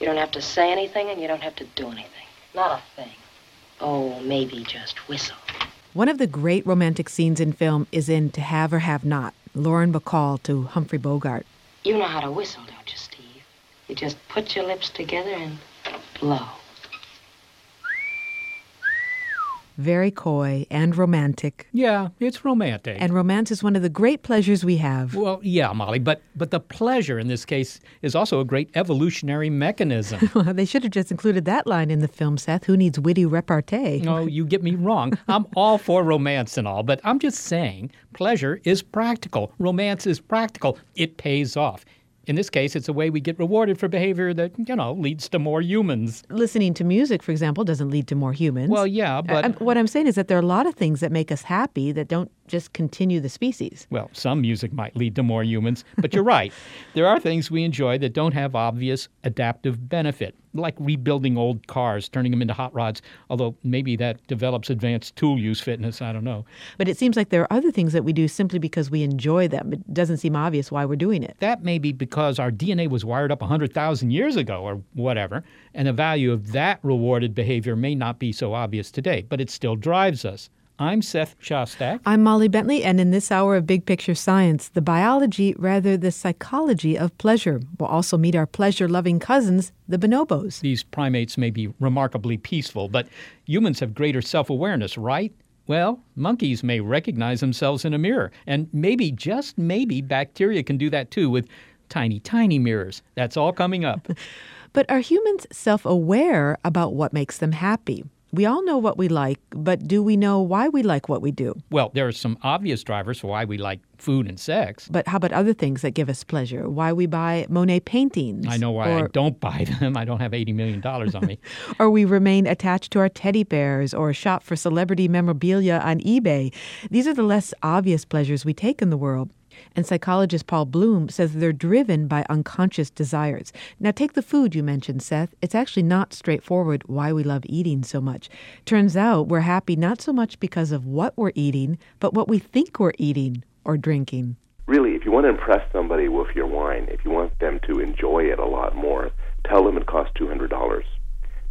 You don't have to say anything and you don't have to do anything. Not a thing. Oh, maybe just whistle. One of the great romantic scenes in film is in To Have or Have Not, Lauren Bacall to Humphrey Bogart. You know how to whistle, don't you, Steve? You just put your lips together and blow. Very coy and romantic. Yeah, it's romantic. And romance is one of the great pleasures we have. well, yeah, Molly, but but the pleasure in this case is also a great evolutionary mechanism. well, they should have just included that line in the film, Seth. Who needs witty repartee? no, you get me wrong. I'm all for romance and all, but I'm just saying pleasure is practical. Romance is practical. It pays off. In this case, it's a way we get rewarded for behavior that, you know, leads to more humans. Listening to music, for example, doesn't lead to more humans. Well, yeah, uh, but. I- what I'm saying is that there are a lot of things that make us happy that don't just continue the species. Well, some music might lead to more humans, but you're right. There are things we enjoy that don't have obvious adaptive benefit, like rebuilding old cars, turning them into hot rods, although maybe that develops advanced tool use fitness. I don't know. But it seems like there are other things that we do simply because we enjoy them. It doesn't seem obvious why we're doing it. That may be because our DNA was wired up 100,000 years ago or whatever, and the value of that rewarded behavior may not be so obvious today, but it still drives us. I'm Seth Shostak. I'm Molly Bentley, and in this hour of Big Picture Science, the biology, rather the psychology of pleasure. We'll also meet our pleasure loving cousins, the bonobos. These primates may be remarkably peaceful, but humans have greater self awareness, right? Well, monkeys may recognize themselves in a mirror, and maybe, just maybe, bacteria can do that too with tiny, tiny mirrors. That's all coming up. But are humans self aware about what makes them happy? We all know what we like, but do we know why we like what we do? well, there are some obvious drivers for why we like food and sex. But how about other things that give us pleasure? Why we buy Monet paintings? I know why I don't buy them. I don't have $80 million on me. or we remain attached to our teddy bears or shop for celebrity memorabilia on eBay. These are the less obvious pleasures we take in the world. And psychologist Paul Bloom says they're driven by unconscious desires. Now, take the food you mentioned, Seth. It's actually not straightforward why we love eating so much. Turns out we're happy not so much because of what we're eating, but what we think we're eating or drinking. really, if you want to impress somebody with your wine, if you want them to enjoy it a lot more, tell them it costs two hundred dollars.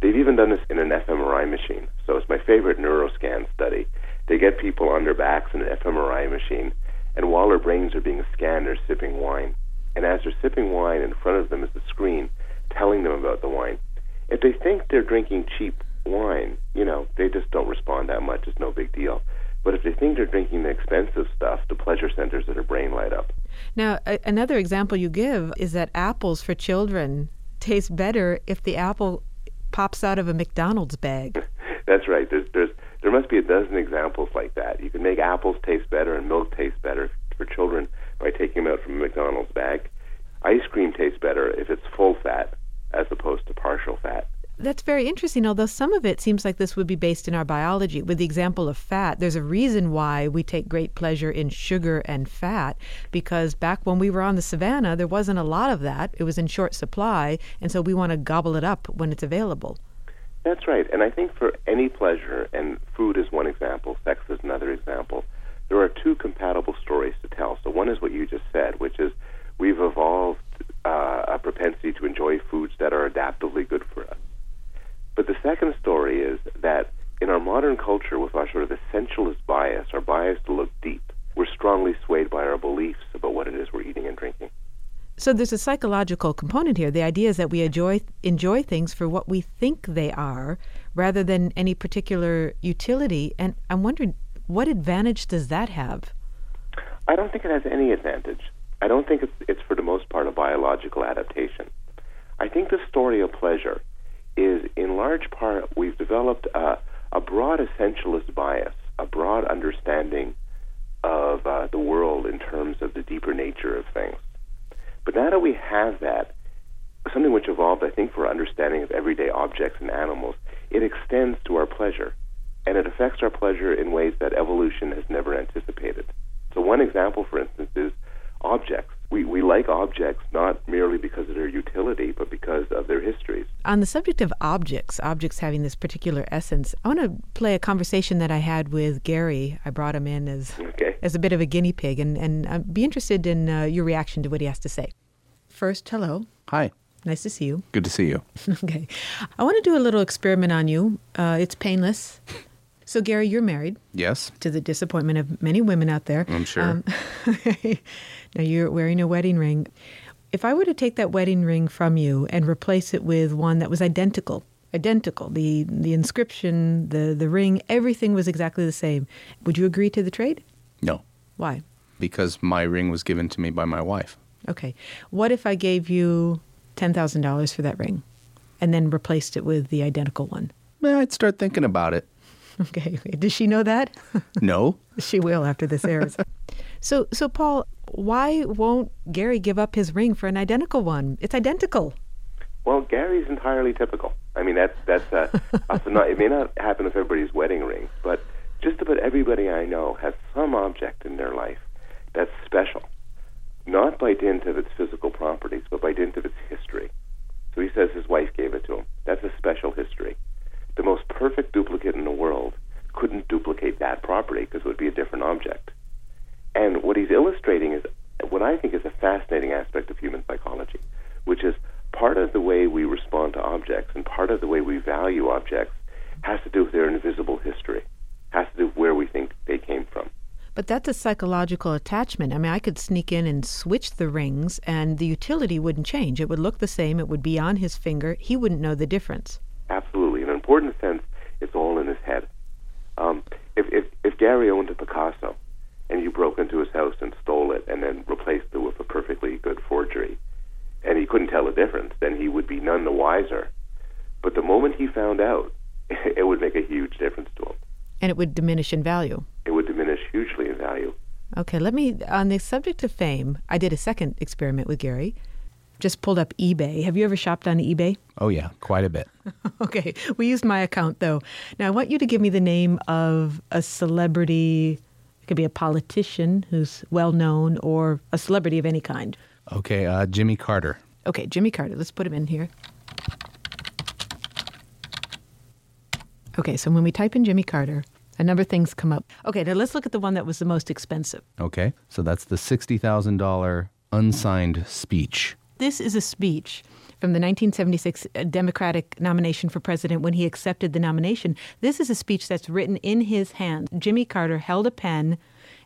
They've even done this in an fMRI machine. So it's my favorite neuroscan study. They get people on their backs in an fMRI machine, and while their brains are being scanned, they're sipping wine. And as they're sipping wine, in front of them is the screen telling them about the wine. If they think they're drinking cheap wine, you know, they just don't respond that much. It's no big deal. But if they think they're drinking the expensive stuff, the pleasure centers of their brain light up. Now, a- another example you give is that apples for children taste better if the apple pops out of a McDonald's bag. That's right. There's, there's, there must be a dozen examples like that. You can make apples taste better and milk taste better for children by taking them out from a McDonald's bag. Ice cream tastes better if it's full fat as opposed to partial fat. That's very interesting, although some of it seems like this would be based in our biology. With the example of fat, there's a reason why we take great pleasure in sugar and fat, because back when we were on the savannah, there wasn't a lot of that. It was in short supply, and so we want to gobble it up when it's available. That's right. And I think for any pleasure, and food is one example, sex is another example, there are two compatible stories to tell. So one is what you just said, which is we've evolved uh, a propensity to enjoy foods that are adaptively good for us. But the second story is that in our modern culture, with our sort of essentialist bias, our bias to look deep, we're strongly swayed by our beliefs about what it is we're eating and drinking. So there's a psychological component here. The idea is that we enjoy enjoy things for what we think they are, rather than any particular utility. And I'm wondering, what advantage does that have? I don't think it has any advantage. I don't think it's, it's for the most part a biological adaptation. I think the story of pleasure is, in large part, we've developed a, a broad essentialist bias, a broad understanding of uh, the world in terms of the deeper nature of things. But now that we have that, something which evolved, I think, for understanding of everyday objects and animals, it extends to our pleasure. And it affects our pleasure in ways that evolution has never anticipated. So, one example, for instance, is objects. We, we like objects not merely because of their utility, but because of their histories. On the subject of objects, objects having this particular essence, I want to play a conversation that I had with Gary. I brought him in as Okay. as a bit of a guinea pig, and, and I'd be interested in uh, your reaction to what he has to say. First, hello. Hi. Nice to see you. Good to see you. okay. I want to do a little experiment on you. Uh, it's painless. So, Gary, you're married Yes. to the disappointment of many women out there. I'm sure. now, you're wearing a wedding ring. If I were to take that wedding ring from you and replace it with one that was identical, identical, the, the inscription, the, the ring, everything was exactly the same, would you agree to the trade? No, Why? because my ring was given to me by my wife. Okay. What if I gave you $10,000 for that ring and then replaced it with the identical one? Eh, I'd start thinking about it. Okay. Does she know that? No. she will after this airs. so, so Paul, why won't Gary give up his ring for an identical one? It's identical. Well, Gary's entirely typical. I mean, that's that's uh, often not. It may not happen with everybody's wedding ring, but just about everybody I know has some object in their life that's special, not by dint of its physical properties, but by dint of its history. So he says his wife gave it to him. That's a special history. The most perfect duplicate in the world couldn't duplicate that property because it would be a different object. And what he's illustrating is what I think is a fascinating aspect of human psychology, which is part of the way we respond to objects and part of the way we value objects has to do with their invisible history, has to do with where we think they came from. But that's a psychological attachment. I mean, I could sneak in and switch the rings, and the utility wouldn't change. It would look the same. It would be on his finger. He wouldn't know the difference. Absolutely. In an important sense, it's all in his head. Um, if, if, if Gary owned a Picasso and you broke into his house and stole it and then replaced it with a perfectly good forgery, and he couldn't tell the difference, then he would be none the wiser. But the moment he found out, it would make a huge difference to him. And it would diminish in value. It would diminish hugely in value. Okay, let me, on the subject of fame, I did a second experiment with Gary. Just pulled up eBay. Have you ever shopped on eBay? Oh, yeah, quite a bit. Okay, we used my account though. Now I want you to give me the name of a celebrity. It could be a politician who's well known or a celebrity of any kind. Okay, uh, Jimmy Carter. Okay, Jimmy Carter. Let's put him in here. Okay, so when we type in Jimmy Carter, a number of things come up. Okay, now let's look at the one that was the most expensive. Okay, so that's the $60,000 unsigned speech. This is a speech from the 1976 uh, Democratic nomination for president when he accepted the nomination. This is a speech that's written in his hand. Jimmy Carter held a pen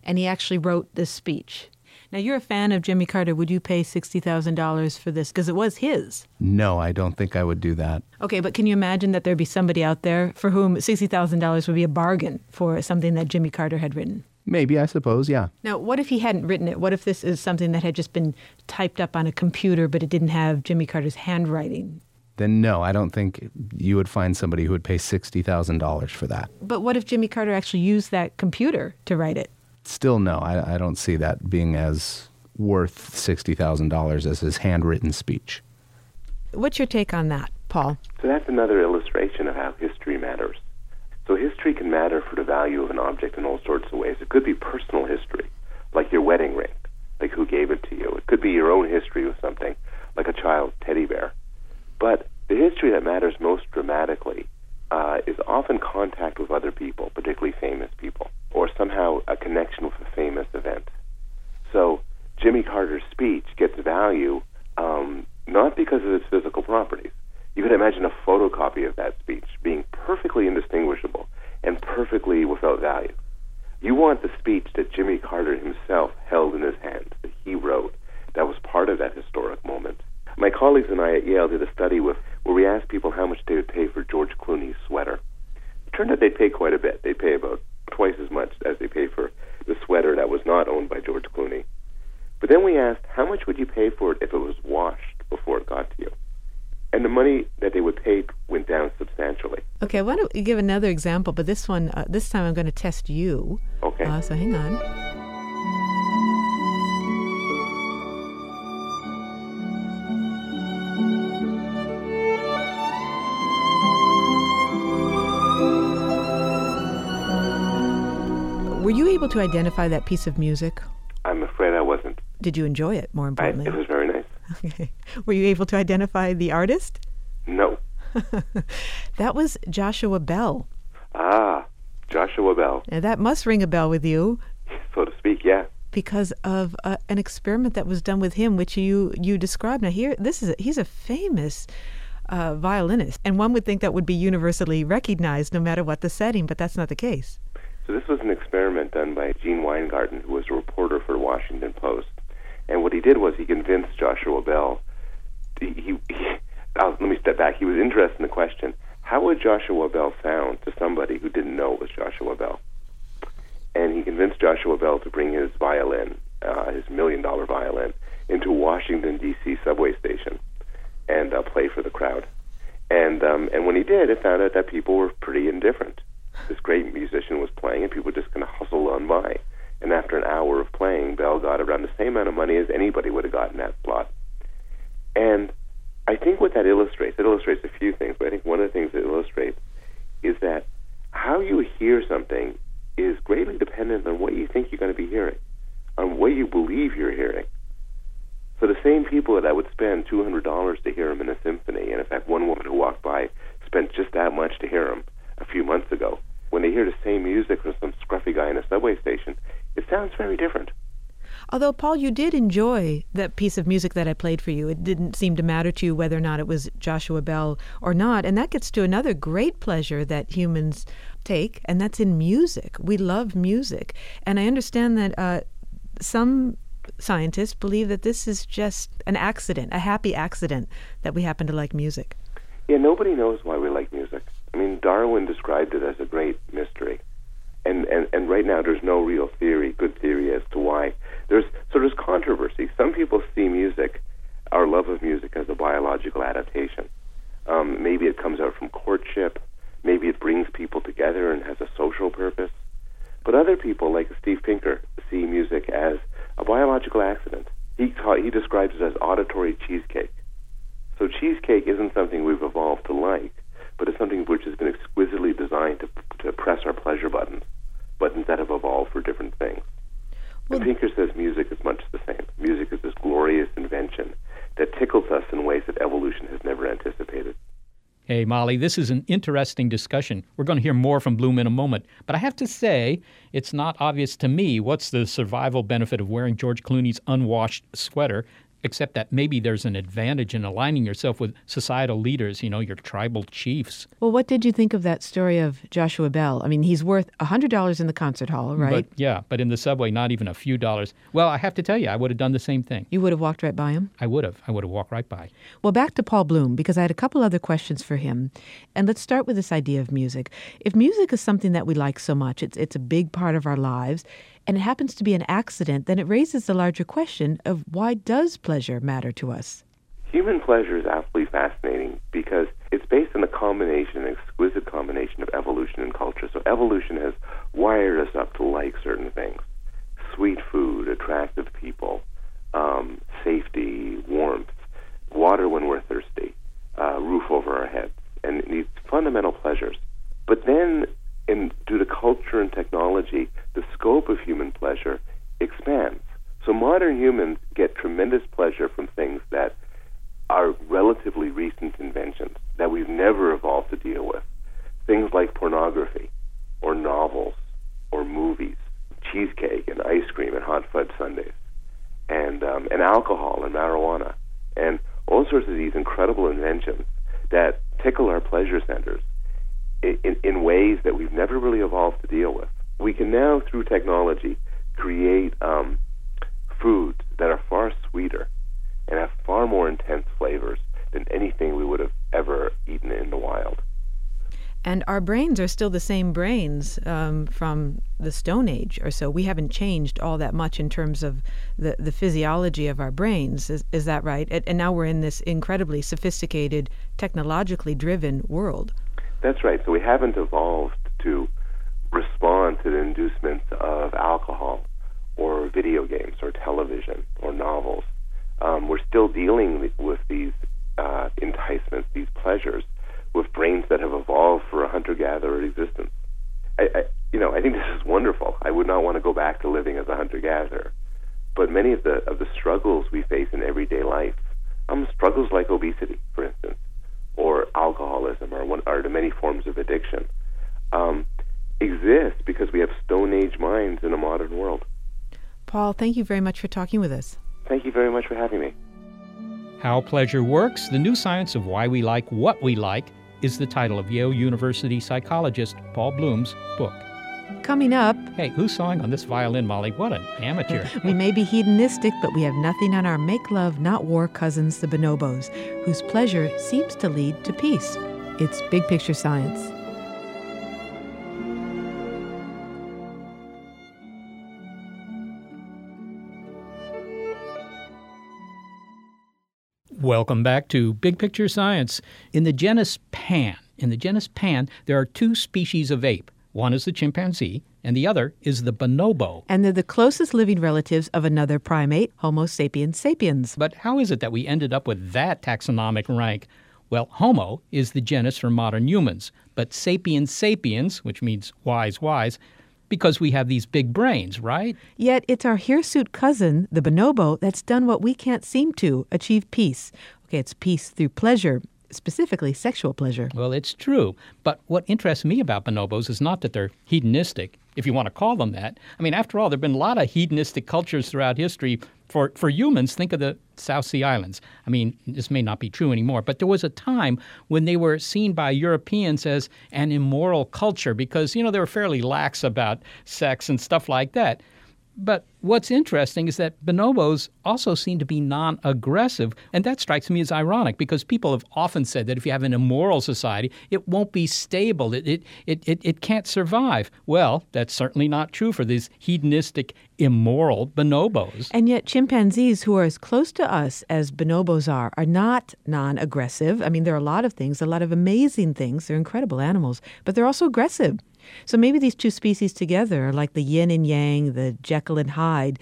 and he actually wrote this speech. Now, you're a fan of Jimmy Carter. Would you pay $60,000 for this? Because it was his. No, I don't think I would do that. Okay, but can you imagine that there'd be somebody out there for whom $60,000 would be a bargain for something that Jimmy Carter had written? Maybe, I suppose, yeah. Now, what if he hadn't written it? What if this is something that had just been typed up on a computer, but it didn't have Jimmy Carter's handwriting? Then no, I don't think you would find somebody who would pay $60,000 for that. But what if Jimmy Carter actually used that computer to write it? Still, no, I, I don't see that being as worth $60,000 as his handwritten speech. What's your take on that, Paul? So that's another illustration of how history matters. So history can matter for the value of an object in all sorts of ways. It could be personal history, like your wedding ring, like who gave it to you. It could be your own history with something, like a child's teddy bear. But the history that matters most dramatically uh, is often contact with other people, particularly famous people, or somehow a connection with a famous event. So Jimmy Carter's speech gets value um, not because of its physical properties. You could imagine a photocopy of that Okay, I want to give another example, but this one, uh, this time I'm going to test you. Okay. Uh, so hang on. Were you able to identify that piece of music? I'm afraid I wasn't. Did you enjoy it, more importantly? I, it was very nice. Okay. Were you able to identify the artist? That was Joshua Bell. Ah, Joshua Bell, Now, that must ring a bell with you so to speak. Yeah. because of uh, an experiment that was done with him, which you you described. Now, here, this is a, he's a famous uh, violinist, and one would think that would be universally recognized no matter what the setting, but that's not the case. So this was an experiment done by Gene Weingarten, who was a reporter for the Washington Post. And what he did was he convinced Joshua Bell. He, he, uh, let me step back. He was interested in the question: How would Joshua Bell sound to somebody who didn't know it was Joshua Bell? And he convinced Joshua Bell to bring his violin, uh, his million-dollar violin, into Washington D.C. subway station and uh, play for the crowd. And um, and when he did, it found out that people were pretty indifferent. This great musician was playing, and people just kind of hustled on by. And after an hour of playing, Bell got around the same amount of money as anybody would have gotten that slot. And I think what that illustrates, it illustrates a few things, but I think one of the things it illustrates is that how you hear something is greatly dependent on what you think you're going to be hearing, on what you believe you're hearing. So the same people that I would spend two hundred dollars to hear him in a symphony, and in fact, one woman who walked by spent just that much to hear him a few months ago. When they hear the same music from some scruffy guy in a subway station, it sounds very different. Although, Paul, you did enjoy that piece of music that I played for you. It didn't seem to matter to you whether or not it was Joshua Bell or not. And that gets to another great pleasure that humans take, and that's in music. We love music. And I understand that uh, some scientists believe that this is just an accident, a happy accident, that we happen to like music. Yeah, nobody knows why we like music. I mean, Darwin described it as a great mystery. And, and, and right now, there's no real theory, good theory, as to why. There's so there's controversy. Some people see music, our love of music, as a biological adaptation. Um, maybe it comes out from courtship. Maybe it brings people together and has a social purpose. But other people, like Steve Pinker, see music as a biological accident. He he describes it as auditory cheesecake. So cheesecake isn't something we've evolved to like, but it's something which has been exquisitely designed to to press our pleasure buttons, buttons that have evolved for different things. And Pinker says music is much the same. Music is this glorious invention that tickles us in ways that evolution has never anticipated. Hey, Molly, this is an interesting discussion. We're going to hear more from Bloom in a moment. But I have to say, it's not obvious to me what's the survival benefit of wearing George Clooney's unwashed sweater, except that maybe there's an advantage in aligning yourself with societal leaders, you know, your tribal chiefs. Well, what did you think of that story of Joshua Bell? I mean, he's worth $100 in the concert hall, right? But yeah, but in the subway, not even a few dollars. Well, I have to tell you, I would have done the same thing. you would have walked right by him? I would have. I would have walked right by. Well, back to Paul Bloom, because I had a couple other questions for him. And let's start with this idea of music. If music is something that we like so much, it's, it's a big part of our lives, and it happens to be an accident, then it raises the larger question of why does pleasure matter to us? Human pleasure is absolutely fascinating because it's based on a combination, an exquisite combination of evolution and culture. So evolution has wired us up to like certain things: sweet food, attractive people, um, safety, warmth, water when we're thirsty, uh, roof over our heads, and these fundamental pleasures. But then, in, due to culture and technology, the scope of human pleasure expands. So modern humans get tremendous pleasure from things that are relatively recent inventions that we've never evolved to deal with. Things like pornography, or novels, or movies, cheesecake and ice cream and hot fudge sundaes, and um, and alcohol and marijuana, and all sorts of these incredible inventions that tickle our pleasure centers in, in, ways that we've never really evolved to deal with. We can now, through technology, create um, foods that are far sweeter and have far more intense flavors than anything we would have ever eaten in the wild. And our brains are still the same brains um, from the Stone Age or so. We haven't changed all that much in terms of the, the physiology of our brains. Is, is that right? And, and now we're in this incredibly sophisticated, technologically driven world. That's right. So we haven't evolved to respond to the inducements of alcohol or video games or television or novels. Um, we're still dealing with these uh, enticements, these pleasures, with brains that have evolved for a hunter gatherer existence. I, I, you know, I think this is wonderful. I would not want to go back to living as a hunter-gatherer. But many of the of the struggles we face in everyday life, um, struggles like obesity, for instance, or alcoholism, or one, or the many forms of addiction, um, exist because we have Stone Age minds in a modern world. Paul, thank you very much for talking with us. Thank you very much for having me. How Pleasure Works, the new science of why we like what we like, is the title of Yale University psychologist Paul Bloom's book. Coming up, Hey, who's sawing on this violin, Molly? What an amateur. we may be hedonistic, but we have nothing on our make love, not war cousins, the bonobos, whose pleasure seems to lead to peace. It's big picture science. Welcome back to Big Picture Science. In the genus Pan, in the genus Pan, there are two species of ape. One is the chimpanzee, and the other is the bonobo. And they're the closest living relatives of another primate, Homo sapiens sapiens. But how is it that we ended up with that taxonomic rank? Well, Homo is the genus for modern humans, but sapiens sapiens, which means wise wise, because we have these big brains, right? Yet it's our hirsute cousin, the bonobo, that's done what we can't seem to achieve peace. Okay, it's peace through pleasure, specifically sexual pleasure. Well, it's true. But what interests me about bonobos is not that they're hedonistic, if you want to call them that. I mean, after all, there have been a lot of hedonistic cultures throughout history. For, for humans, think of the South Sea Islands. I mean, this may not be true anymore, but there was a time when they were seen by Europeans as an immoral culture because, you know, they were fairly lax about sex and stuff like that. But what's interesting is that bonobos also seem to be non aggressive. And that strikes me as ironic because people have often said that if you have an immoral society, it won't be stable. It, it, it, it, can't survive. Well, that's certainly not true for these hedonistic, immoral bonobos. And yet, chimpanzees, who are as close to us as bonobos are, are not non aggressive. I mean, there are a lot of things, a lot of amazing things. They're incredible animals, but they're also aggressive. So maybe these two species together are like the yin and yang, the Jekyll and Hyde,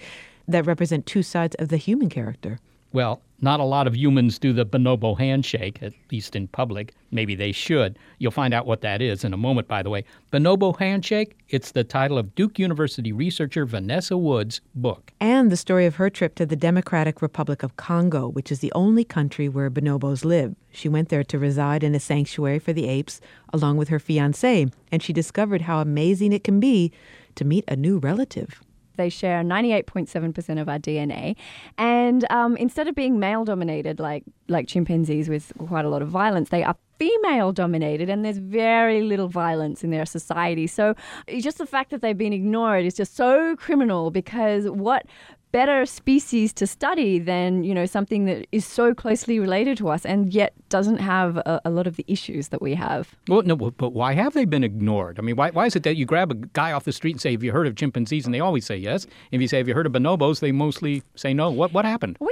that represent two sides of the human character. Well, not a lot of humans do the bonobo handshake, at least in public. Maybe they should. You'll find out what that is in a moment, by the way. Bonobo Handshake, it's the title of Duke University researcher Vanessa Woods' book. And the story of her trip to the Democratic Republic of Congo, which is the only country where bonobos live. She went there to reside in a sanctuary for the apes along with her fiance, and she discovered how amazing it can be to meet a new relative. They share 98.7% of our DNA. And um, instead of being male dominated like, like chimpanzees with quite a lot of violence, they are female dominated and there's very little violence in their society. So just the fact that they've been ignored is just so criminal because what better species to study than you know something that is so closely related to us and yet doesn't have a, a, lot of the issues that we have. Well, no, but why have they been ignored? I mean, why, why is it that you grab a guy off the street and say, "Have you heard of chimpanzees?" and they always say yes. If you say, "Have you heard of bonobos?" they mostly say no. What what happened? Well,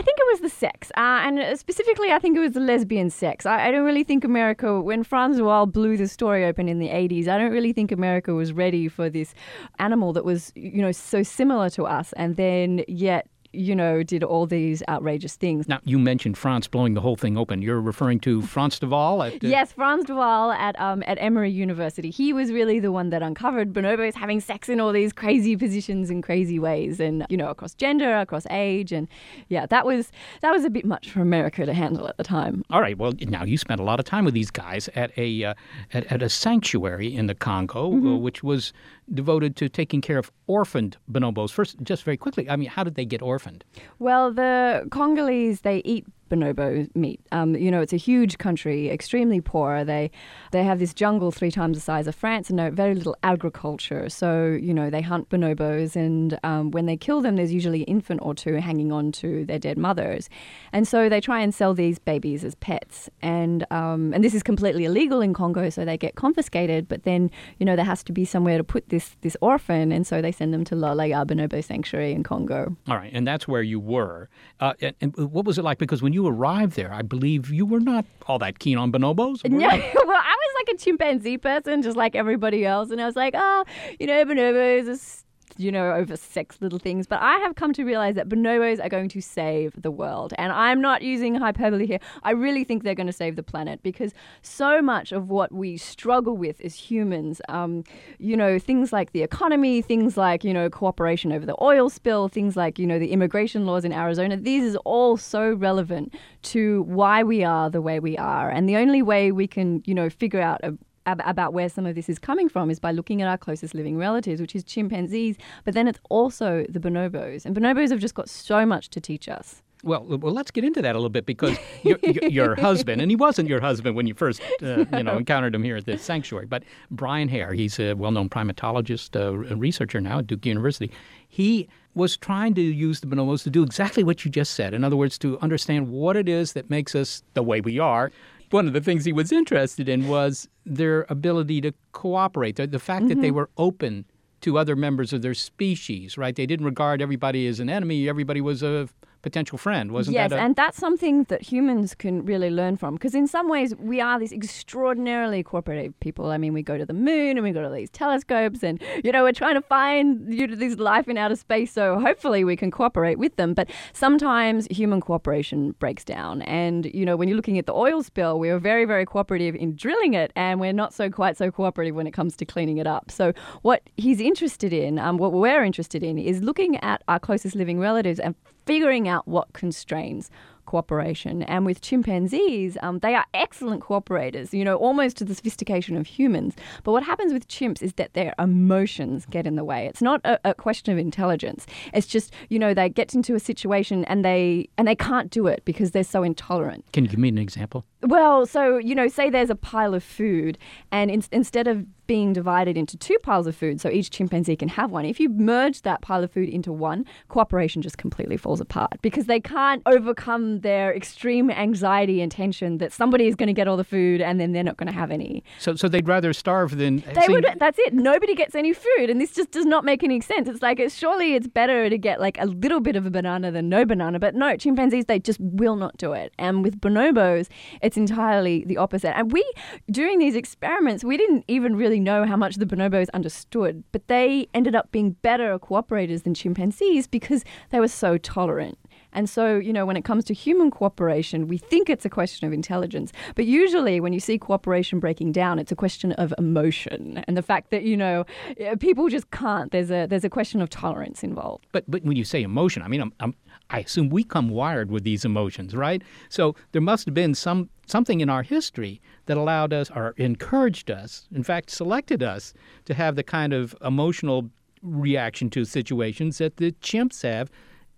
I think it was the sex, uh, and specifically, I think it was the lesbian sex. I, I don't really think America, when Frans de blew the story open in the '80s, I don't really think America was ready for this animal that was, you know, so similar to us, and then yet you know, did all these outrageous things. Now, you mentioned Frans blowing the whole thing open. You're referring to Frans de Waal? At, uh... Yes, Frans de Waal at, um, at Emory University. He was really the one that uncovered bonobos having sex in all these crazy positions and crazy ways and, you know, across gender, across age. And yeah, that was, that was a bit much for America to handle at the time. All right. Well, now you spent a lot of time with these guys at a, uh, at, at, a sanctuary in the Congo, mm-hmm. uh, which was devoted to taking care of orphaned bonobos. First, just very quickly, I mean, how did they get orphaned? Well, the Congolese, they eat bonobo meat. Um, you know, it's a huge country, extremely poor. They they have this jungle three times the size of France and no, very little agriculture. So you know, they hunt bonobos, and um, when they kill them, there's usually an infant or two hanging on to their dead mothers, and so they try and sell these babies as pets. And um, and this is completely illegal in Congo, so they get confiscated. But then you know there has to be somewhere to put this this orphan, and so they send them to Lola ya Bonobo Sanctuary in Congo. All right, and that's where you were. Uh, and, and what was it like? Because when you you arrived there, I believe you were not all that keen on bonobos. No, well, I was like a chimpanzee person, just like everybody else, and I was like, oh, you know, bonobos are you know, over sex little things. But I have come to realize that bonobos are going to save the world. And I'm not using hyperbole here. I really think they're going to save the planet because so much of what we struggle with as humans, um, you know, things like the economy, things like, you know, cooperation over the oil spill, things like, you know, the immigration laws in Arizona, these is all so relevant to why we are the way we are. And the only way we can, you know, figure out a, about where some of this is coming from is by looking at our closest living relatives, which is chimpanzees, but then it's also the bonobos. And bonobos have just got so much to teach us. Well, well, let's get into that a little bit because your, your husband, and he wasn't your husband when you first, uh, you know, encountered him here at the sanctuary, but Brian Hare, he's a well-known primatologist, uh, researcher now at Duke University. He was trying to use the bonobos to do exactly what you just said. In other words, to understand what it is that makes us the way we are. One of the things he was interested in was their ability to cooperate, the, the fact mm-hmm. that they mm-hmm. were open to other members of their species, right? They didn't regard everybody as an enemy. Everybody was a potential friend, wasn't yes, that? Yes, and that's something that humans can really learn from because in some ways we are these extraordinarily cooperative people. I mean, we go to the moon and we go to these telescopes, and you know we're trying to find you know, this life in outer space. So hopefully we can cooperate with them. But sometimes human cooperation breaks down, and you know when you're looking at the oil spill, we were very very cooperative in drilling it, and we're not so quite so cooperative when it comes to cleaning it up. So what he's interested in, um, what we're interested in, is looking at our closest living relatives and figuring out what constrains cooperation. And with chimpanzees, um, they are excellent cooperators, you know, almost to the sophistication of humans. But what happens with chimps is that their emotions get in the way. It's not a, a question of intelligence. It's just, you know, they get into a situation and they and they can't do it because they're so intolerant. Can you give me an example? Well, so, you know, say there's a pile of food, and in, instead of being divided into two piles of food, so each chimpanzee can have one, if you merge that pile of food into one, cooperation just completely falls apart because they can't overcome their extreme anxiety and tension that somebody is going to get all the food and then they're not going to have any. So, so they'd rather starve than. They would. That's it. Nobody gets any food, and this just does not make any sense. It's like it's, surely it's better to get like a little bit of a banana than no banana, but no, chimpanzees they just will not do it. And with bonobos, it's entirely the opposite. And we, during these experiments, we didn't even really know how much the bonobos understood, but they ended up being better cooperators than chimpanzees because they were so tolerant. And so, you know, when it comes to human cooperation, we think it's a question of intelligence. But usually, when you see cooperation breaking down, it's a question of emotion and the fact that, you know, eh, people just can't. There's a, there's a question of tolerance involved. But, but when you say emotion, I mean, I'm, I'm, I assume we come wired with these emotions, right? So there must have been some something in our history that allowed us or encouraged us, in fact, selected us to have the kind of emotional reaction to situations that the chimps have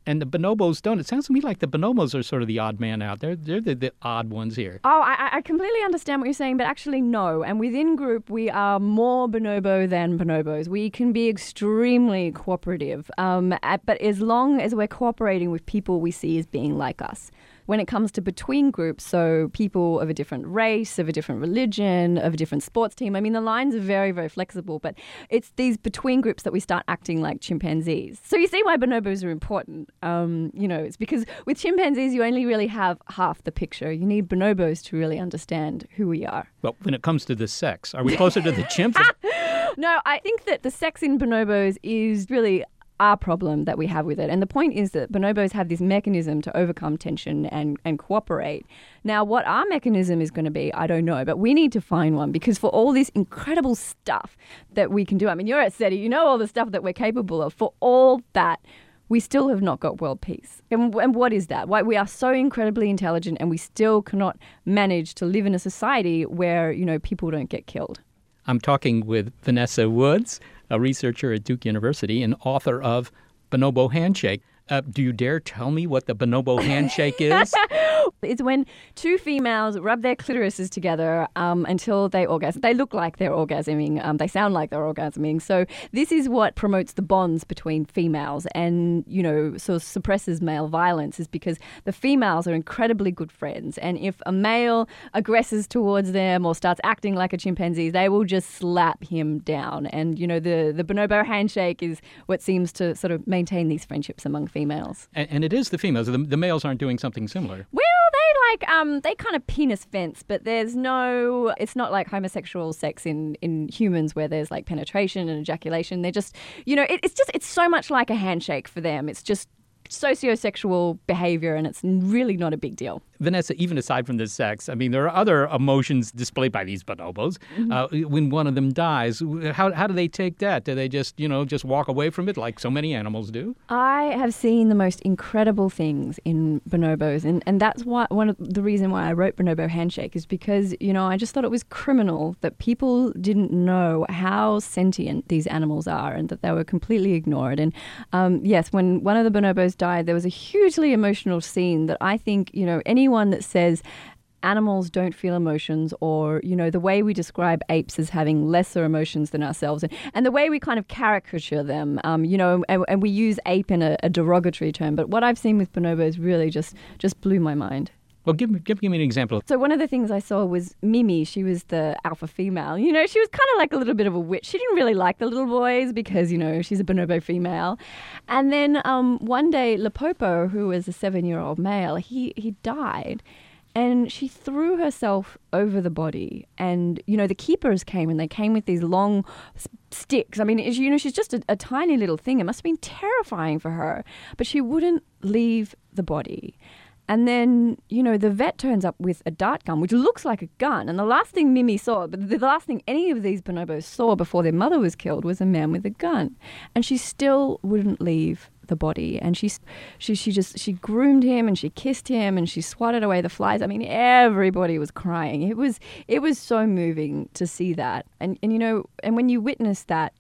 and the bonobos don't. It sounds to me like the bonobos are sort of the odd man out. They're they're the, the odd ones here. Oh, I, I completely understand what you're saying, but actually no. And within group, we are more bonobo than bonobos. We can be extremely cooperative, um, but as long as we're cooperating with people we see as being like us when it comes to between groups, so people of a different race, of a different religion, of a different sports team, I mean, the lines are very, very flexible, but it's these between groups that we start acting like chimpanzees. So you see why bonobos are important. Um, you know, it's because with chimpanzees, you only really have half the picture. You need bonobos to really understand who we are. Well, when it comes to the sex, are we closer to the chimp? no, I think that the sex in bonobos is really our problem that we have with it. And the point is that bonobos have this mechanism to overcome tension and, and cooperate. Now, what our mechanism is going to be, I don't know, but we need to find one because for all this incredible stuff that we can do, I mean, you're at SETI, you know all the stuff that we're capable of. For all that, we still have not got world peace. And, and what is that? Why we are so incredibly intelligent and we still cannot manage to live in a society where, you know, people don't get killed. I'm talking with Vanessa Woods, a researcher at Duke University and author of Bonobo Handshake. Uh, do you dare tell me what the bonobo handshake is? it's when two females rub their clitorises together um, until they orgasm. They look like they're orgasming. Um, they sound like they're orgasming. So this is what promotes the bonds between females, and you know, sort of suppresses male violence. Is because the females are incredibly good friends, and if a male aggresses towards them or starts acting like a chimpanzee, they will just slap him down. And you know, the the bonobo handshake is what seems to sort of maintain these friendships among females. And, and it is the females. The, the, males aren't doing something similar. Well, like um, they kind of penis fence, but there's no. It's not like homosexual sex in in humans where there's like penetration and ejaculation. They're just, you know, it, it's just it's so much like a handshake for them. It's just sociosexual behavior, and it's really not a big deal. Vanessa, even aside from the sex, I mean, there are other emotions displayed by these bonobos. Mm-hmm. Uh, when one of them dies, how, how do they take that? Do they just, you know, just walk away from it like so many animals do? I have seen the most incredible things in bonobos, and, and that's why one of the reason why I wrote Bonobo Handshake is because you know I just thought it was criminal that people didn't know how sentient these animals are, and that they were completely ignored. And um, yes, when one of the bonobos died, there was a hugely emotional scene that I think you know anyone that says animals don't feel emotions or you know the way we describe apes as having lesser emotions than ourselves and, and the way we kind of caricature them um, you know and, and, we use ape in a, a, derogatory term but what i've seen with bonobos really just just blew my mind well, give me, give, give me an example. So one of the things I saw was Mimi. She was the alpha female. You know, she was kind of like a little bit of a witch. She didn't really like the little boys because, you know, she's a bonobo female. And then um, one day, Lapopo, who was a seven-year-old male, he, he died and she threw herself over the body and you know the keepers came and they came with these long sticks i mean you know she's just a, a, tiny little thing it must have been terrifying for her but she wouldn't leave the body and then, you know, the vet turns up with a dart gun, which looks like a gun. And the last thing Mimi saw, but the last thing any of these bonobos saw before their mother was killed was a man with a gun. And she still wouldn't leave the body. And she, she, she just, she groomed him and she kissed him and she swatted away the flies. I mean, everybody was crying. It was, it was so moving to see that. And, and, you know, and when you witness that,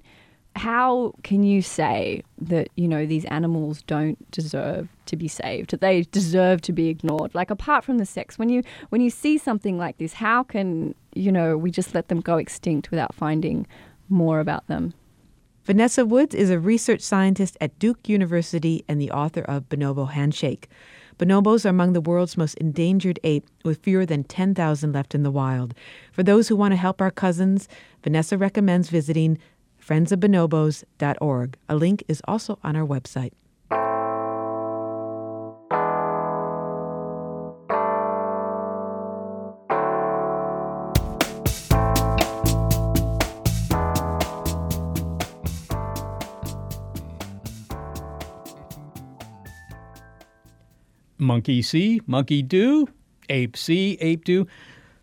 how can you say that you know these animals don't deserve to be saved that they deserve to be ignored? Like apart from the sex when you when you see something like this how can you know we just let them go extinct without finding more about them? Vanessa woods is a research scientist at duke university and the author of bonobo handshake. Bonobos are among the world's most endangered ape, with fewer than 10,000 left in the wild. For those who want to help our cousins, Vanessa recommends visiting friendsofbonobos.org. A link is also on our website. Monkey see, monkey do, ape see, ape do.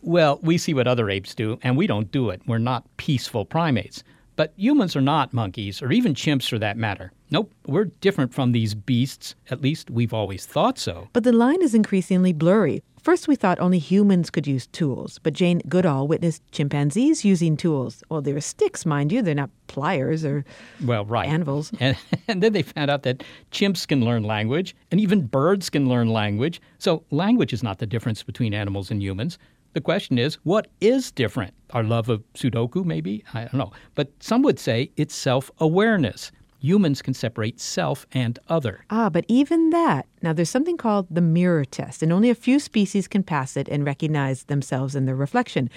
Well, we see what other apes do, and we don't do it. We're not peaceful primates. But humans are not monkeys, or even chimps for that matter. Nope, we're different from these beasts. At least we've always thought so. But the line is increasingly blurry. First, we thought only humans could use tools, but Jane Goodall witnessed chimpanzees using tools. Well, they're sticks, mind you, they're not pliers or well, right. anvils. And, and then they found out that chimps can learn language, and even birds can learn language. So, language is not the difference between animals and humans. The question is, what is different? Our love of Sudoku, maybe? I don't know. But some would say it's self awareness. Humans can separate self and other. Ah, but even that. Now, there's something called the mirror test, and only a few species can pass it and recognize themselves in their reflection.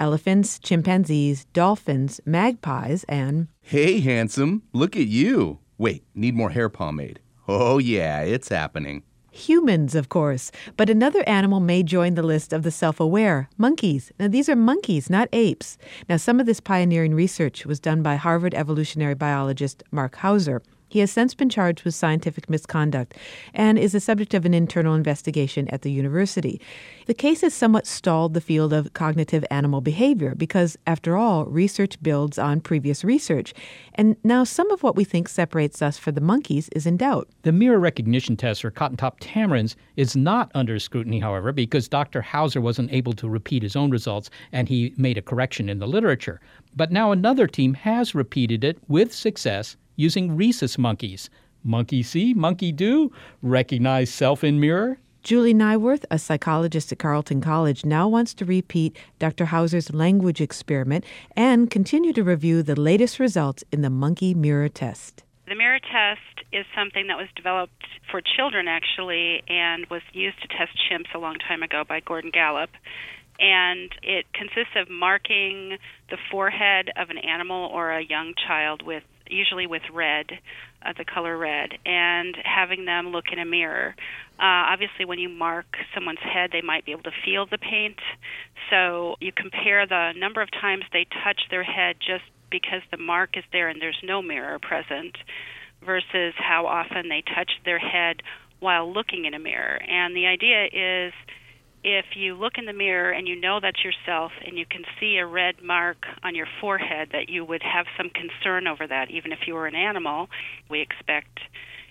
Elephants, chimpanzees, dolphins, magpies, and. Hey, handsome, look at you. Wait, need more hair pomade. Oh, yeah, it's happening humans, of course. But another animal may join the list of the self aware monkeys. Now, these are monkeys, not apes. Now, some of this pioneering research was done by Harvard evolutionary biologist Mark Hauser. He has since been charged with scientific misconduct and is the subject of an internal investigation at the university. The case has somewhat stalled the field of cognitive animal behavior because, after all, research builds on previous research. And now some of what we think separates us from the monkeys is in doubt. The mirror recognition test for cotton top tamarins is not under scrutiny, however, because Dr. Hauser wasn't able to repeat his own results and he made a correction in the literature. But now another team has repeated it with success using rhesus monkeys. Monkey see, monkey do, recognize self in mirror. Julie Neiworth, a psychologist at Carleton College, now wants to repeat Dr. Hauser's language experiment and continue to review the latest results in the monkey mirror test. The mirror test is something that was developed for children, actually, and was used to test chimps a long time ago by Gordon Gallup. And it consists of marking the forehead of an animal or a young child with usually with red uh, the color red and having them look in a mirror. Uh, obviously, when you mark someone's head, they might be able to feel the paint. So you compare the number of times they touch their head just because the mark is there and there's no mirror present versus how often they touch their head while looking in a mirror. And the idea is if you look in the mirror and you know that's yourself and you can see a red mark on your forehead that you would have some concern over that even if you were an animal we expect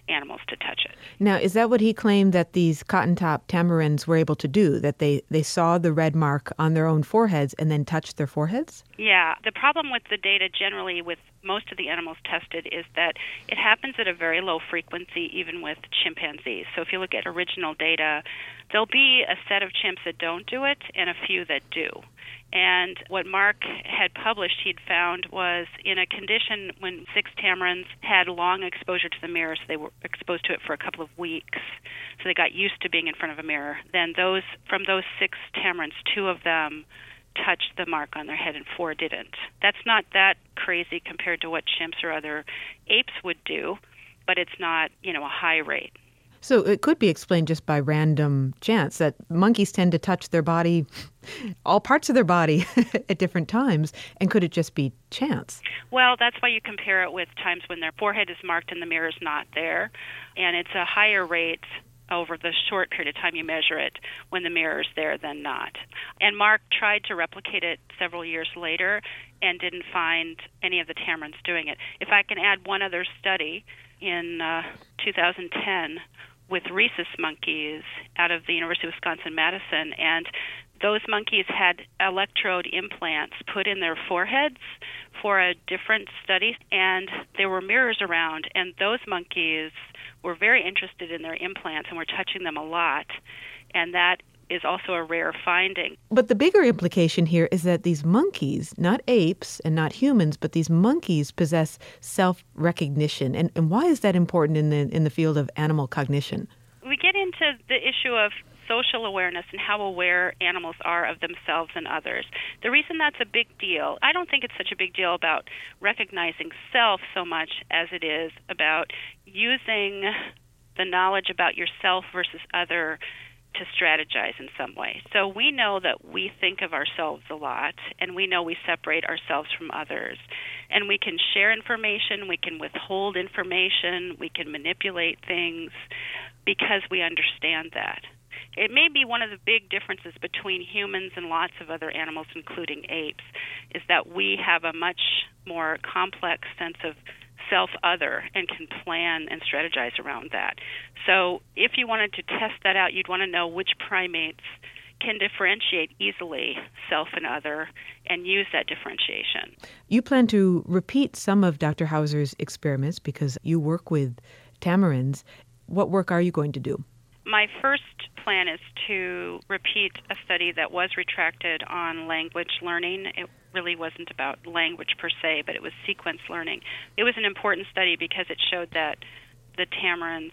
animals to touch it. Now, is that what he claimed that these cotton top tamarins were able to do? That they, they saw the red mark on their own foreheads and then touched their foreheads? Yeah. The problem with the data generally with most of the animals tested is that it happens at a very low frequency, even with chimpanzees. So if you look at original data, there'll be a set of chimps that don't do it and a few that do. And what Marc had published, he'd found was in a condition when six tamarins had long exposure to the mirror, so they were exposed to it for a couple of weeks, so they got used to being in front of a mirror. Then those from those six tamarins, two of them touched the mark on their head and four didn't. That's not that crazy compared to what chimps or other apes would do, but it's not, you know, a high rate. So it could be explained just by random chance that monkeys tend to touch their body, all parts of their body at different times. And could it just be chance? Well, that's why you compare it with times when their forehead is marked and the mirror is not there. And it's a higher rate over the short period of time you measure it when the mirror is there than not. And Marc tried to replicate it several years later and didn't find any of the tamarins doing it. If I can add one other study, in uh, 2010 with rhesus monkeys out of the University of Wisconsin Madison, and those monkeys had electrode implants put in their foreheads for a different study, and there were mirrors around, and those monkeys were very interested in their implants and were touching them a lot, and that is also a rare finding. But the bigger implication here is that these monkeys, not apes and not humans, but these monkeys possess self recognition. And, and why is that important in the, in the field of animal cognition? We get into the issue of social awareness and how aware animals are of themselves and others. The reason that's a big deal, I don't think it's such a big deal about recognizing self so much as it is about using the knowledge about yourself versus other to strategize in some way. So we know that we think of ourselves a lot, and we know we separate ourselves from others. And we can share information, we can withhold information, we can manipulate things because we understand that. It may be one of the big differences between humans and lots of other animals, including apes, is that we have a much more complex sense of self other and can plan and strategize around that. So, if you wanted to test that out, you'd want to know which primates can differentiate easily self and other and use that differentiation. You plan to repeat some of Dr. Hauser's experiments because you work with tamarins. What work are you going to do? My first plan is to repeat a study that was retracted on language learning. It really wasn't about language per se, but it was sequence learning. It was an important study because it showed that the tamarins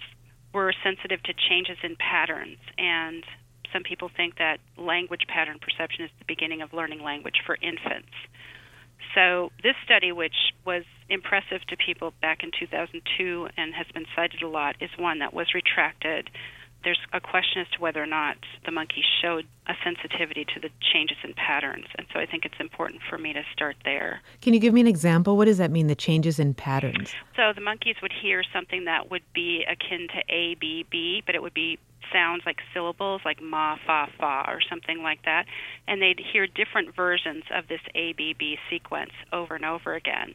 were sensitive to changes in patterns and some people think that language pattern perception is the beginning of learning language for infants. So, this study, which was impressive to people back in 2002 and has been cited a lot, is one that was retracted there's a question as to whether or not the monkeys showed a sensitivity to the changes in patterns. And so I think it's important for me to start there. Can you give me an example? What does that mean, the changes in patterns? So the monkeys would hear something that would be akin to A, B, B, but it would be sounds like syllables like ma, fa, fa, or something like that. And they'd hear different versions of this A, B, B sequence over and over again.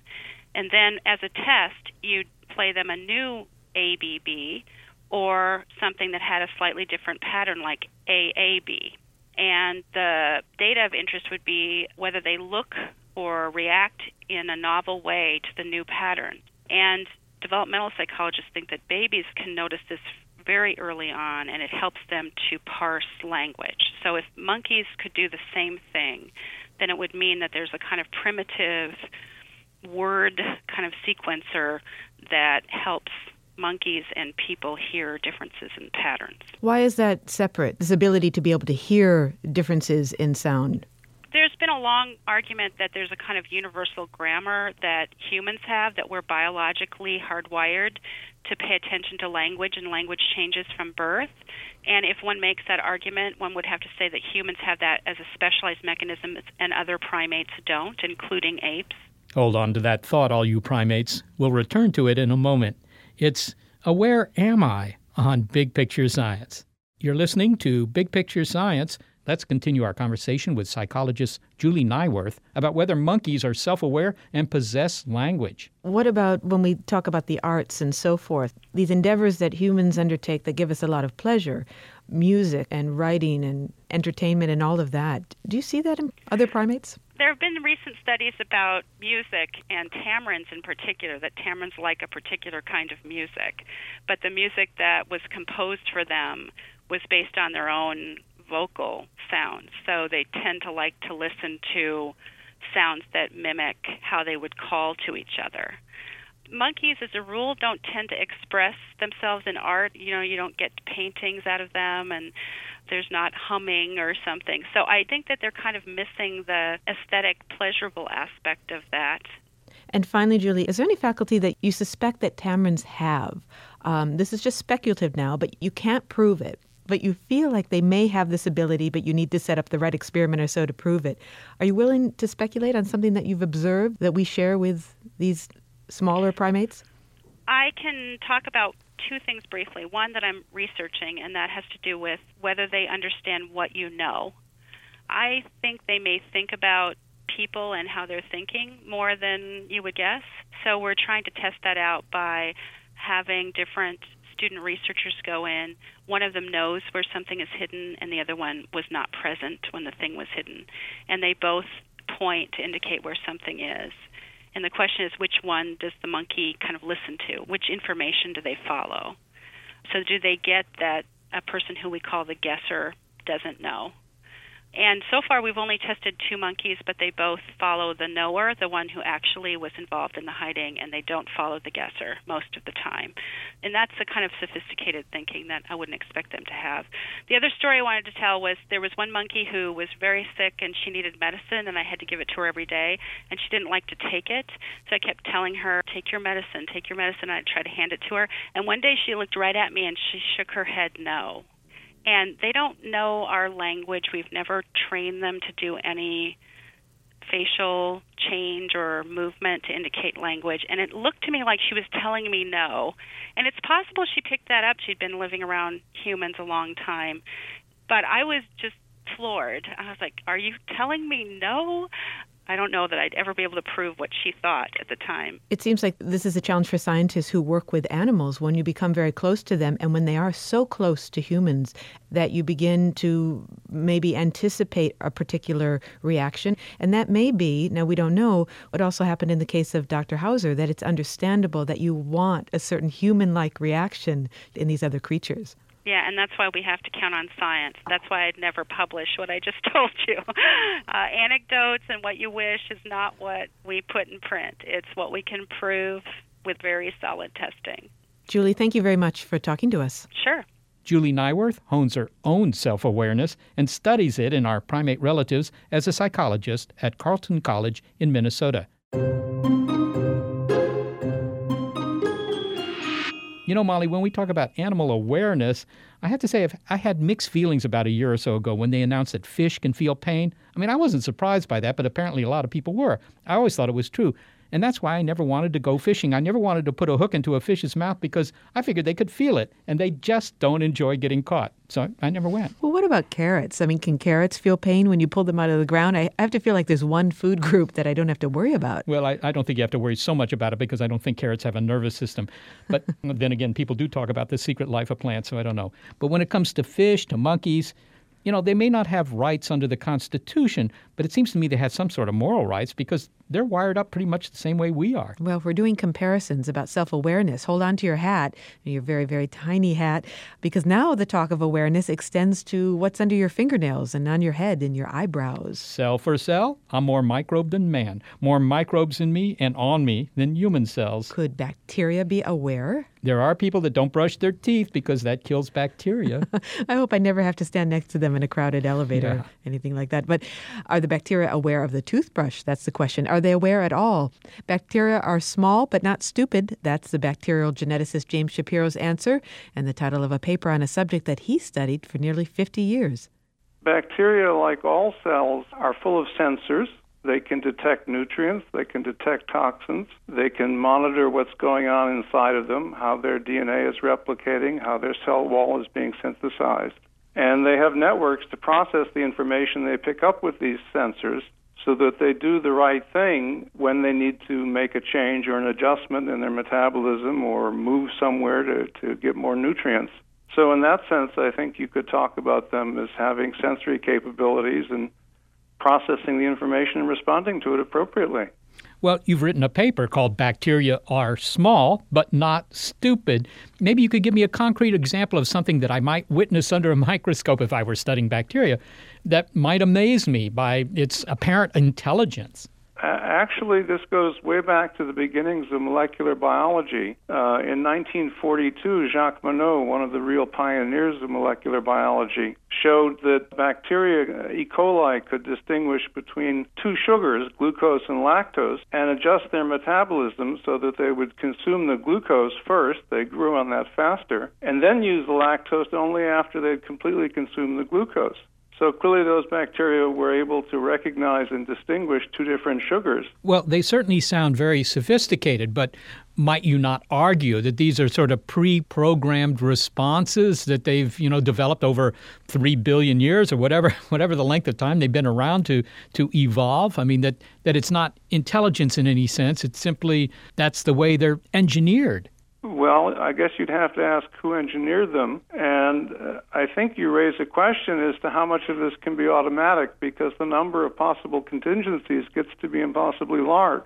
And then as a test, you'd play them a new A, B, B or something that had a slightly different pattern like AAB. And the data of interest would be whether they look or react in a novel way to the new pattern. And developmental psychologists think that babies can notice this very early on and it helps them to parse language. So if monkeys could do the same thing, then it would mean that there's a kind of primitive word kind of sequencer that helps monkeys and people hear differences in patterns. Why is that separate? This ability to be able to hear differences in sound? There's been a long argument that there's a kind of universal grammar that humans have, that we're biologically hardwired to pay attention to language, and language changes from birth. And if one makes that argument, one would have to say that humans have that as a specialized mechanism and other primates don't, including apes. Hold on to that thought, all you primates. We'll return to it in a moment. It's Aware Am I on Big Picture Science. You're listening to Big Picture Science. Let's continue our conversation with psychologist Julie Neiworth about whether monkeys are self aware and possess language. What about when we talk about the arts and so forth? These endeavors that humans undertake that give us a lot of pleasure, music and writing and entertainment and all of that. Do you see that in other primates? There have been recent studies about music and tamarins in particular, that tamarins like a particular kind of music. But the music that was composed for them was based on their own vocal sounds. So they tend to like to listen to sounds that mimic how they would call to each other. Monkeys, as a rule, don't tend to express themselves in art. You know, you don't get paintings out of them, and there's not humming or something. So I think that they're kind of missing the aesthetic, pleasurable aspect of that. And finally, Julie, is there any faculty that you suspect that tamarins have? Um, this is just speculative now, but you can't prove it but you feel like they may have this ability, but you need to set up the right experiment or so to prove it. Are you willing to speculate on something that you've observed that we share with these smaller primates? I can talk about two things briefly. One that I'm researching, and that has to do with whether they understand what you know. I think they may think about people and how they're thinking more than you would guess. So we're trying to test that out by having different student researchers go in. One of them knows where something is hidden, and the other one was not present when the thing was hidden. And they both point to indicate where something is. And the question is, which one does the monkey kind of listen to? Which information do they follow? So, do they get that a person who we call the guesser doesn't know? And so far, we've only tested two monkeys, but they both follow the knower, the one who actually was involved in the hiding, and they don't follow the guesser most of the time. And that's the kind of sophisticated thinking that I wouldn't expect them to have. The other story I wanted to tell was there was one monkey who was very sick and she needed medicine, and I had to give it to her every day, and she didn't like to take it. So I kept telling her, Take your medicine, take your medicine. I'd try to hand it to her. And one day she looked right at me and she shook her head no and they don't know our language. We've never trained them to do any facial change or movement to indicate language. And it looked to me like she was telling me no. And it's possible she picked that up. She'd been living around humans a long time. But I was just floored. I was like, Are you telling me no? I don't know that I'd ever be able to prove what she thought at the time. It seems like this is a challenge for scientists who work with animals when you become very close to them and when they are so close to humans that you begin to maybe anticipate a particular reaction. And that may be, now we don't know, what also happened in the case of Dr. Hauser, that it's understandable that you want a certain human like reaction in these other creatures. Yeah, and that's why we have to count on science. That's why I'd never publish what I just told you. Uh, anecdotes and what you wish is not what we put in print. It's what we can prove with very solid testing. Julie, thank you very much for talking to us. Sure. Julie Neiworth hones her own self awareness and studies it in our primate relatives as a psychologist at Carleton College in Minnesota. You know, Molly, when we talk about animal awareness, I have to say I had mixed feelings about a year or so ago when they announced that fish can feel pain. I mean, I wasn't surprised by that, but apparently a lot of people were. I always thought it was true. And that's why I never wanted to go fishing. I never wanted to put a hook into a fish's mouth because I figured they could feel it and they just don't enjoy getting caught. So I never went. Well, what about carrots? I mean, can carrots feel pain when you pull them out of the ground? I have to feel like there's one food group that I don't have to worry about. Well, I, I don't think you have to worry so much about it because I don't think carrots have a nervous system. But then again, people do talk about the secret life of plants, so I don't know. But when it comes to fish, to monkeys, you know, they may not have rights under the Constitution, but it seems to me they have some sort of moral rights because they're wired up pretty much the same way we are. Well, if we're doing comparisons about self awareness, hold on to your hat, your very, very tiny hat, because now the talk of awareness extends to what's under your fingernails and on your head and your eyebrows. Cell for cell, I'm more microbe than man, more microbes in me and on me than human cells. Could bacteria be aware? There are people that don't brush their teeth because that kills bacteria. I hope I never have to stand next to them in a crowded elevator, Yeah. or anything like that. But are the bacteria aware of the toothbrush? That's the question. Are they aware at all? Bacteria are small but not stupid. That's the bacterial geneticist James Shapiro's answer, and the title of a paper on a subject that he studied for nearly 50 years. Bacteria, like all cells, are full of sensors. They can detect nutrients, they can detect toxins, they can monitor what's going on inside of them, how their DNA is replicating, how their cell wall is being synthesized. And they have networks to process the information they pick up with these sensors so that they do the right thing when they need to make a change or an adjustment in their metabolism or move somewhere to, to get more nutrients. So, in that sense, I think you could talk about them as having sensory capabilities and processing the information and responding to it appropriately. Well, you've written a paper called Bacteria Are Small But Not Stupid. Maybe you could give me a concrete example of something that I might witness under a microscope if I were studying bacteria that might amaze me by its apparent intelligence. Actually, this goes way back to the beginnings of molecular biology. Uh, in 1942, Jacques Monod, one of the real pioneers of molecular biology, showed that bacteria, uh, E. coli, could distinguish between two sugars, glucose and lactose, and adjust their metabolism so that they would consume the glucose first, they grew on that faster, and then use the lactose only after they'd completely consumed the glucose. So clearly, those bacteria were able to recognize and distinguish two different sugars. Well, they certainly sound very sophisticated, but might you not argue that these are sort of pre-programmed responses that they've, you know, developed over 3 billion years or whatever whatever the length of time they've been around to to evolve? I mean that that it's not intelligence in any sense, it's simply that's the way they're engineered. Well, I guess you'd have to ask who engineered them. And uh, I think you raise a question as to how much of this can be automatic because the number of possible contingencies gets to be impossibly large.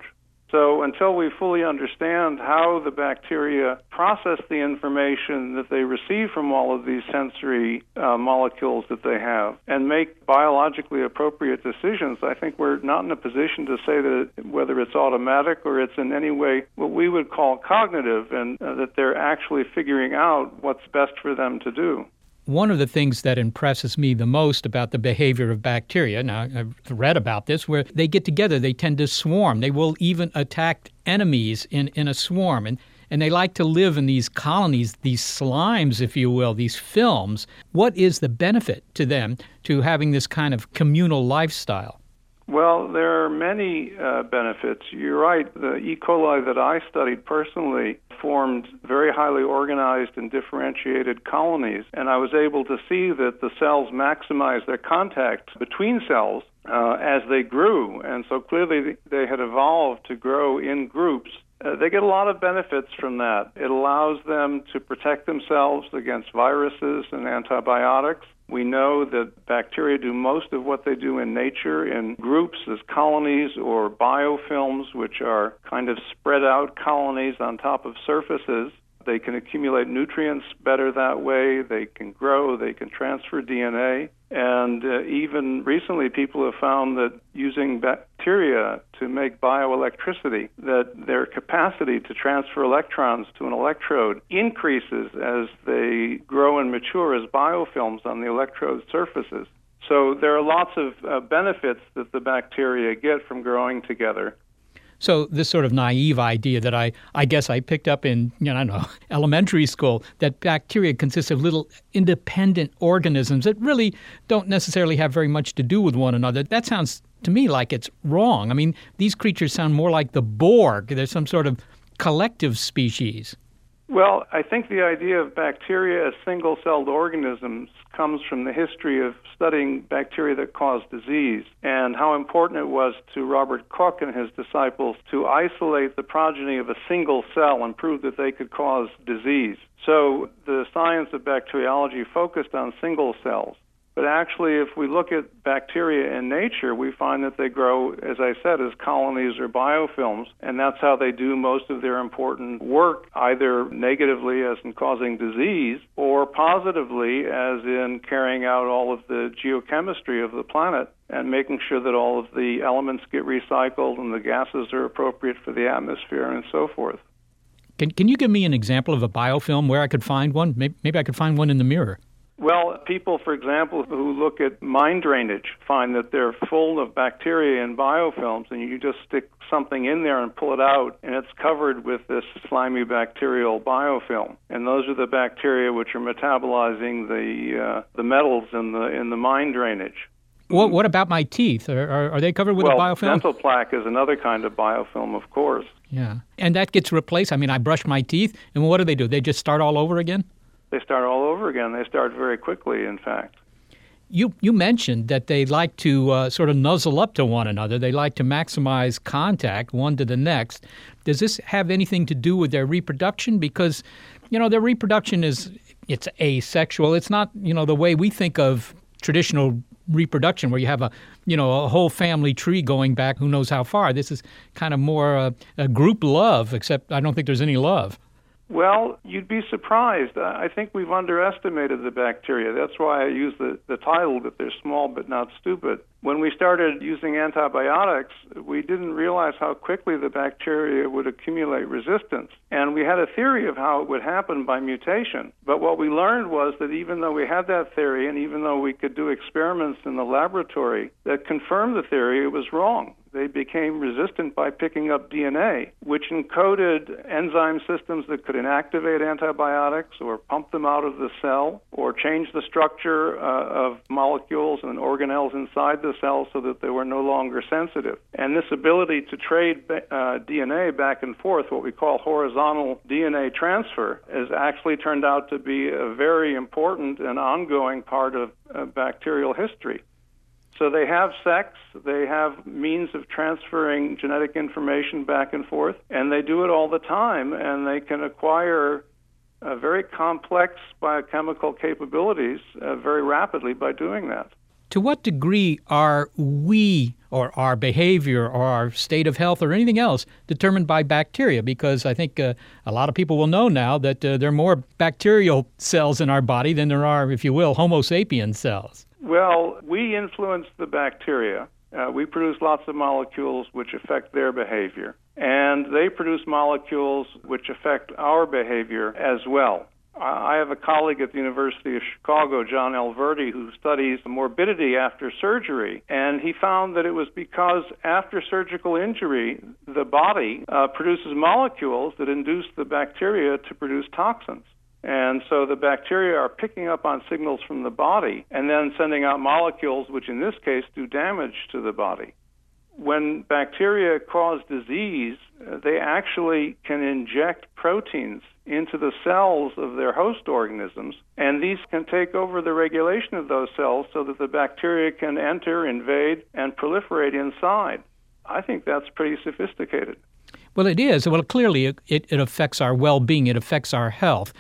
So until we fully understand how the bacteria process the information that they receive from all of these sensory uh, molecules that they have and make biologically appropriate decisions, I think we're not in a position to say that whether it's automatic or it's in any way what we would call cognitive and uh, that they're actually figuring out what's best for them to do. One of the things that impresses me the most about the behavior of bacteria, now I've read about this, where they get together, they tend to swarm. They will even attack enemies in, in a swarm. And, and they like to live in these colonies, these slimes, if you will, these films. What is the benefit to them to having this kind of communal lifestyle? Well, there are many uh, benefits. You're right. The E. coli that I studied personally formed very highly organized and differentiated colonies, and I was able to see that the cells maximized their contact between cells uh, as they grew, and so clearly they had evolved to grow in groups. Uh, they get a lot of benefits from that. It allows them to protect themselves against viruses and antibiotics. We know that bacteria do most of what they do in nature in groups as colonies or biofilms, which are kind of spread out colonies on top of surfaces. They can accumulate nutrients better that way. They can grow. They can transfer DNA. And uh, even recently, people have found that using bacteria to make bioelectricity, that their capacity to transfer electrons to an electrode increases as they grow and mature as biofilms on the electrode surfaces. So there are lots of uh, benefits that the bacteria get from growing together. So this sort of naive idea that I, I guess I picked up in you know, I don't know elementary school that bacteria consist of little independent organisms that really don't necessarily have very much to do with one another. That sounds to me like it's wrong. I mean, these creatures sound more like the Borg. They're some sort of collective species. Well, I think the idea of bacteria as single celled organisms comes from the history of studying bacteria that cause disease and how important it was to Robert Koch and his disciples to isolate the progeny of a single cell and prove that they could cause disease. So the science of bacteriology focused on single cells. But actually, if we look at bacteria in nature, we find that they grow, as I said, as colonies or biofilms, and that's how they do most of their important work, either negatively, as in causing disease, or positively, as in carrying out all of the geochemistry of the planet and making sure that all of the elements get recycled and the gases are appropriate for the atmosphere and so forth. Can, can you give me an example of a biofilm where I could find one? Maybe, maybe I could find one in the mirror. Well, people, for example, who look at mine drainage find that they're full of bacteria and biofilms, and you just stick something in there and pull it out, and it's covered with this slimy bacterial biofilm. And those are the bacteria which are metabolizing the uh, the metals in the in the mine drainage. What, what about my teeth? Are, are, are they covered with well, a biofilm? dental plaque is another kind of biofilm, of course. Yeah, and that gets replaced. I mean, I brush my teeth, and what do they do? They just start all over again? they start all again. They start very quickly, in fact. You you mentioned that they like to uh, sort of nuzzle up to one another. They like to maximize contact one to the next. Does this have anything to do with their reproduction? Because you know their reproduction is it's asexual. It's not you know the way we think of traditional reproduction where you have a you know a whole family tree going back who knows how far. This is kind of more a, a group love, except I don't think there's any love. Well, you'd be surprised. I think we've underestimated the bacteria. That's why I use the, the title that they're small but not stupid. When we started using antibiotics, we didn't realize how quickly the bacteria would accumulate resistance. And we had a theory of how it would happen by mutation. But what we learned was that even though we had that theory, and even though we could do experiments in the laboratory that confirmed the theory, it was wrong they became resistant by picking up DNA, which encoded enzyme systems that could inactivate antibiotics or pump them out of the cell or change the structure uh, of molecules and organelles inside the cell so that they were no longer sensitive. And this ability to trade uh, DNA back and forth, what we call horizontal DNA transfer, has actually turned out to be a very important and ongoing part of uh, bacterial history. So they have sex, they have means of transferring genetic information back and forth, and they do it all the time, and they can acquire uh, very complex biochemical capabilities uh, very rapidly by doing that. To what degree are we, or our behavior, or our state of health, or anything else determined by bacteria? Because I think uh, a lot of people will know now that uh, there are more bacterial cells in our body than there are, if you will, Homo sapien cells. Well, we influence the bacteria. Uh, we produce lots of molecules which affect their behavior, and they produce molecules which affect our behavior as well. I have a colleague at the University of Chicago, John Alverdy, who studies morbidity after surgery, and he found that it was because after surgical injury, the body uh, produces molecules that induce the bacteria to produce toxins. And so the bacteria are picking up on signals from the body and then sending out molecules, which in this case do damage to the body. When bacteria cause disease, uh, they actually can inject proteins into the cells of their host organisms, and these can take over the regulation of those cells so that the bacteria can enter, invade, and proliferate inside. I think that's pretty sophisticated. Well, it is. Well, clearly, it, it affects our well being, it affects our health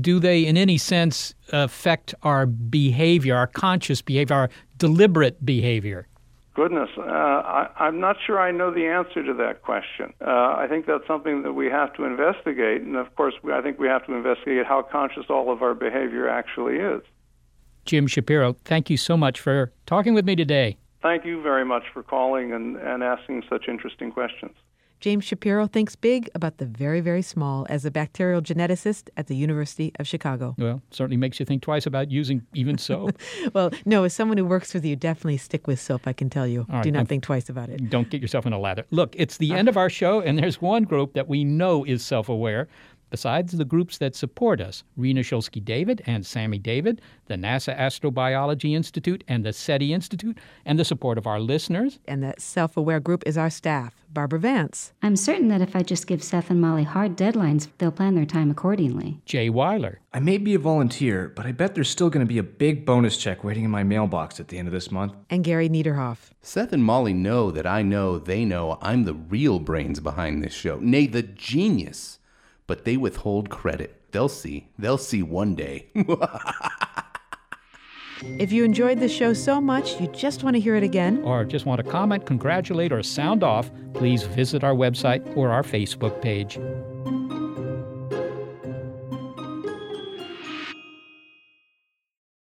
do they, in any sense, affect our behavior, our conscious behavior, our deliberate behavior? Goodness, uh, I, am not sure I know the answer to that question. Uh, I think that's something that we have to investigate, and of course, I think we have to investigate how conscious all of our behavior actually is. Jim Shapiro, thank you so much for talking with me today. Thank you very much for calling and, and asking such interesting questions. James Shapiro thinks big about the very, very small as a bacterial geneticist at the University of Chicago. Well, certainly makes you think twice about using even soap. well, no, as someone who works with you, definitely stick with soap, I can tell you. Do not think twice about it. Don't get yourself in a lather. Look, it's the uh, end of our show, and there's one group that we know is self aware besides the groups that support us Rena Shulsky David and Sammy David, the NASA Astrobiology Institute and the SETI Institute, and the support of our listeners. And that self aware group is our staff, Barbara Vance. I'm certain that if I just give Seth and Molly hard deadlines, they'll plan their time accordingly. Jay Weiler. I may be a volunteer, but I bet there's still going to be a big bonus check waiting in my mailbox at the end of this month. And Gary Niederhoff. Seth and Molly know that I know they know I'm the real brains behind this show, nay, the genius but they withhold credit. They'll see. They'll see one day. If you enjoyed the show so much you just want to hear it again, or just want to comment, congratulate, or sound off, please visit our website or our Facebook page.